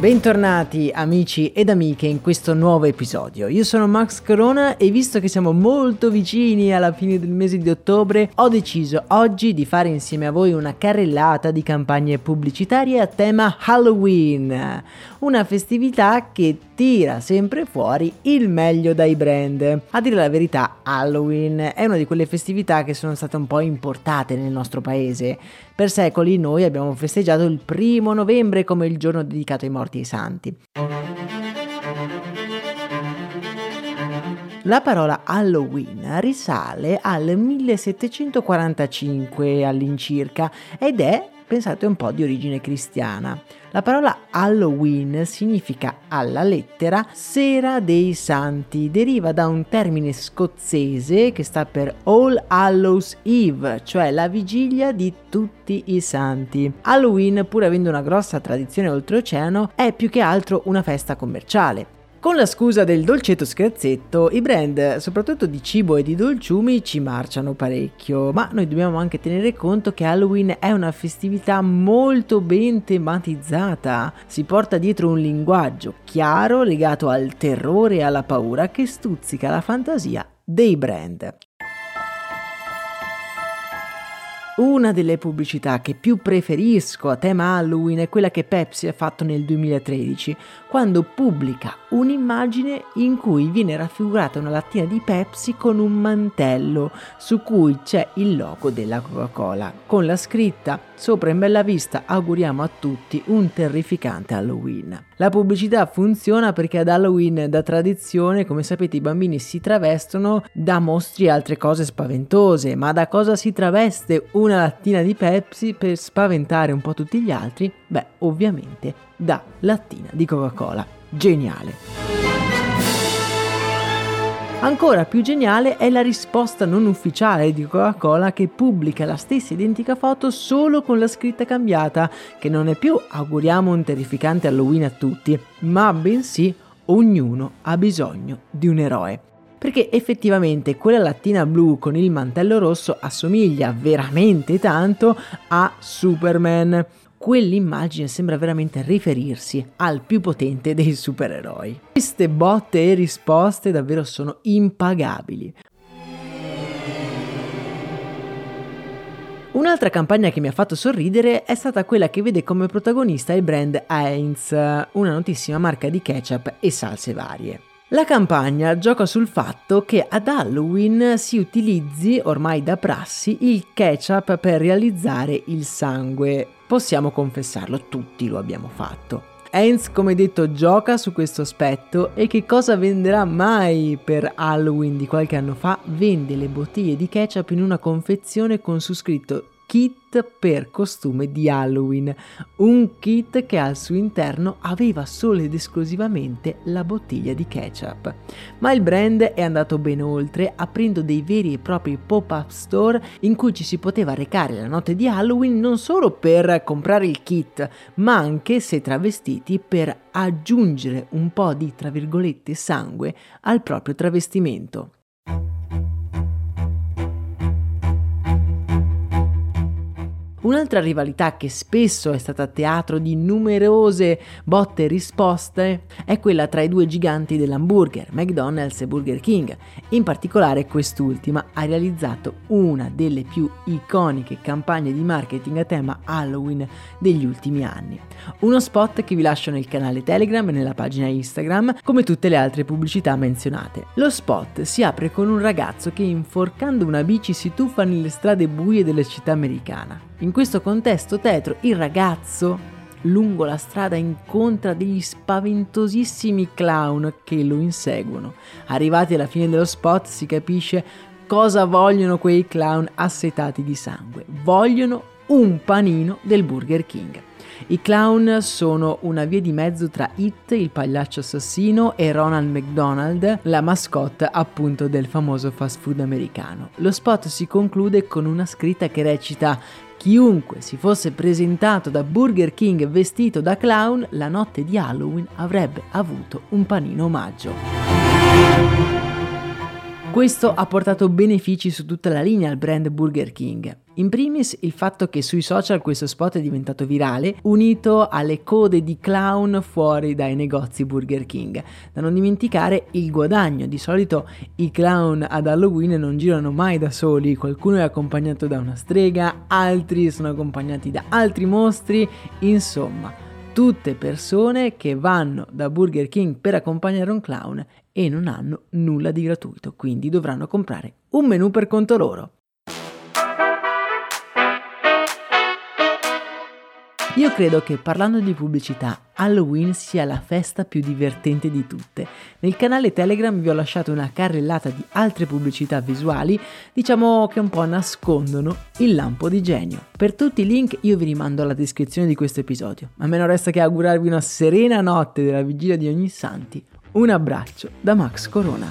Bentornati amici ed amiche in questo nuovo episodio. Io sono Max Corona e visto che siamo molto vicini alla fine del mese di ottobre, ho deciso oggi di fare insieme a voi una carrellata di campagne pubblicitarie a tema Halloween, una festività che tira sempre fuori il meglio dai brand. A dire la verità, Halloween è una di quelle festività che sono state un po' importate nel nostro paese. Per secoli noi abbiamo festeggiato il primo novembre come il giorno dedicato ai morti e ai santi. La parola Halloween risale al 1745 all'incirca ed è pensate un po' di origine cristiana. La parola Halloween significa alla lettera Sera dei Santi, deriva da un termine scozzese che sta per All Hallows Eve, cioè la vigilia di tutti i santi. Halloween, pur avendo una grossa tradizione oltreoceano, è più che altro una festa commerciale. Con la scusa del dolcetto scherzetto, i brand, soprattutto di cibo e di dolciumi, ci marciano parecchio, ma noi dobbiamo anche tenere conto che Halloween è una festività molto ben tematizzata. Si porta dietro un linguaggio chiaro legato al terrore e alla paura che stuzzica la fantasia dei brand. Una delle pubblicità che più preferisco a tema Halloween è quella che Pepsi ha fatto nel 2013, quando pubblica un'immagine in cui viene raffigurata una lattina di Pepsi con un mantello su cui c'è il logo della Coca-Cola, con la scritta sopra in bella vista auguriamo a tutti un terrificante Halloween. La pubblicità funziona perché ad Halloween da tradizione, come sapete, i bambini si travestono da mostri e altre cose spaventose, ma da cosa si traveste una una lattina di Pepsi per spaventare un po' tutti gli altri? Beh, ovviamente da lattina di Coca-Cola. Geniale. Ancora più geniale è la risposta non ufficiale di Coca-Cola che pubblica la stessa identica foto solo con la scritta cambiata, che non è più auguriamo un terrificante Halloween a tutti, ma bensì ognuno ha bisogno di un eroe perché effettivamente quella lattina blu con il mantello rosso assomiglia veramente tanto a Superman. Quell'immagine sembra veramente riferirsi al più potente dei supereroi. Queste botte e risposte davvero sono impagabili. Un'altra campagna che mi ha fatto sorridere è stata quella che vede come protagonista il brand Heinz, una notissima marca di ketchup e salse varie. La campagna gioca sul fatto che ad Halloween si utilizzi, ormai da prassi, il ketchup per realizzare il sangue. Possiamo confessarlo, tutti lo abbiamo fatto. Heinz, come detto, gioca su questo aspetto e che cosa venderà mai per Halloween di qualche anno fa? Vende le bottiglie di ketchup in una confezione con su scritto kit per costume di Halloween, un kit che al suo interno aveva solo ed esclusivamente la bottiglia di ketchup. Ma il brand è andato ben oltre, aprendo dei veri e propri pop-up store in cui ci si poteva recare la notte di Halloween non solo per comprare il kit, ma anche, se travestiti, per aggiungere un po' di, tra virgolette, sangue al proprio travestimento. Un'altra rivalità che spesso è stata teatro di numerose botte e risposte è quella tra i due giganti dell'hamburger, McDonald's e Burger King. In particolare quest'ultima ha realizzato una delle più iconiche campagne di marketing a tema Halloween degli ultimi anni. Uno spot che vi lascio nel canale Telegram e nella pagina Instagram, come tutte le altre pubblicità menzionate. Lo spot si apre con un ragazzo che inforcando una bici si tuffa nelle strade buie della città americana. In questo contesto tetro, il ragazzo lungo la strada incontra degli spaventosissimi clown che lo inseguono. Arrivati alla fine dello spot si capisce cosa vogliono quei clown assetati di sangue. Vogliono un panino del Burger King. I clown sono una via di mezzo tra It, il pagliaccio assassino, e Ronald McDonald, la mascotte appunto del famoso fast food americano. Lo spot si conclude con una scritta che recita Chiunque si fosse presentato da Burger King vestito da clown la notte di Halloween avrebbe avuto un panino omaggio. Questo ha portato benefici su tutta la linea al brand Burger King. In primis il fatto che sui social questo spot è diventato virale, unito alle code di clown fuori dai negozi Burger King. Da non dimenticare il guadagno, di solito i clown ad Halloween non girano mai da soli, qualcuno è accompagnato da una strega, altri sono accompagnati da altri mostri, insomma tutte persone che vanno da Burger King per accompagnare un clown e non hanno nulla di gratuito, quindi dovranno comprare un menù per conto loro. Io credo che parlando di pubblicità, Halloween sia la festa più divertente di tutte. Nel canale Telegram vi ho lasciato una carrellata di altre pubblicità visuali, diciamo che un po' nascondono il lampo di genio. Per tutti i link io vi rimando alla descrizione di questo episodio. A me non resta che augurarvi una serena notte della vigilia di ogni santi. Un abbraccio da Max Corona.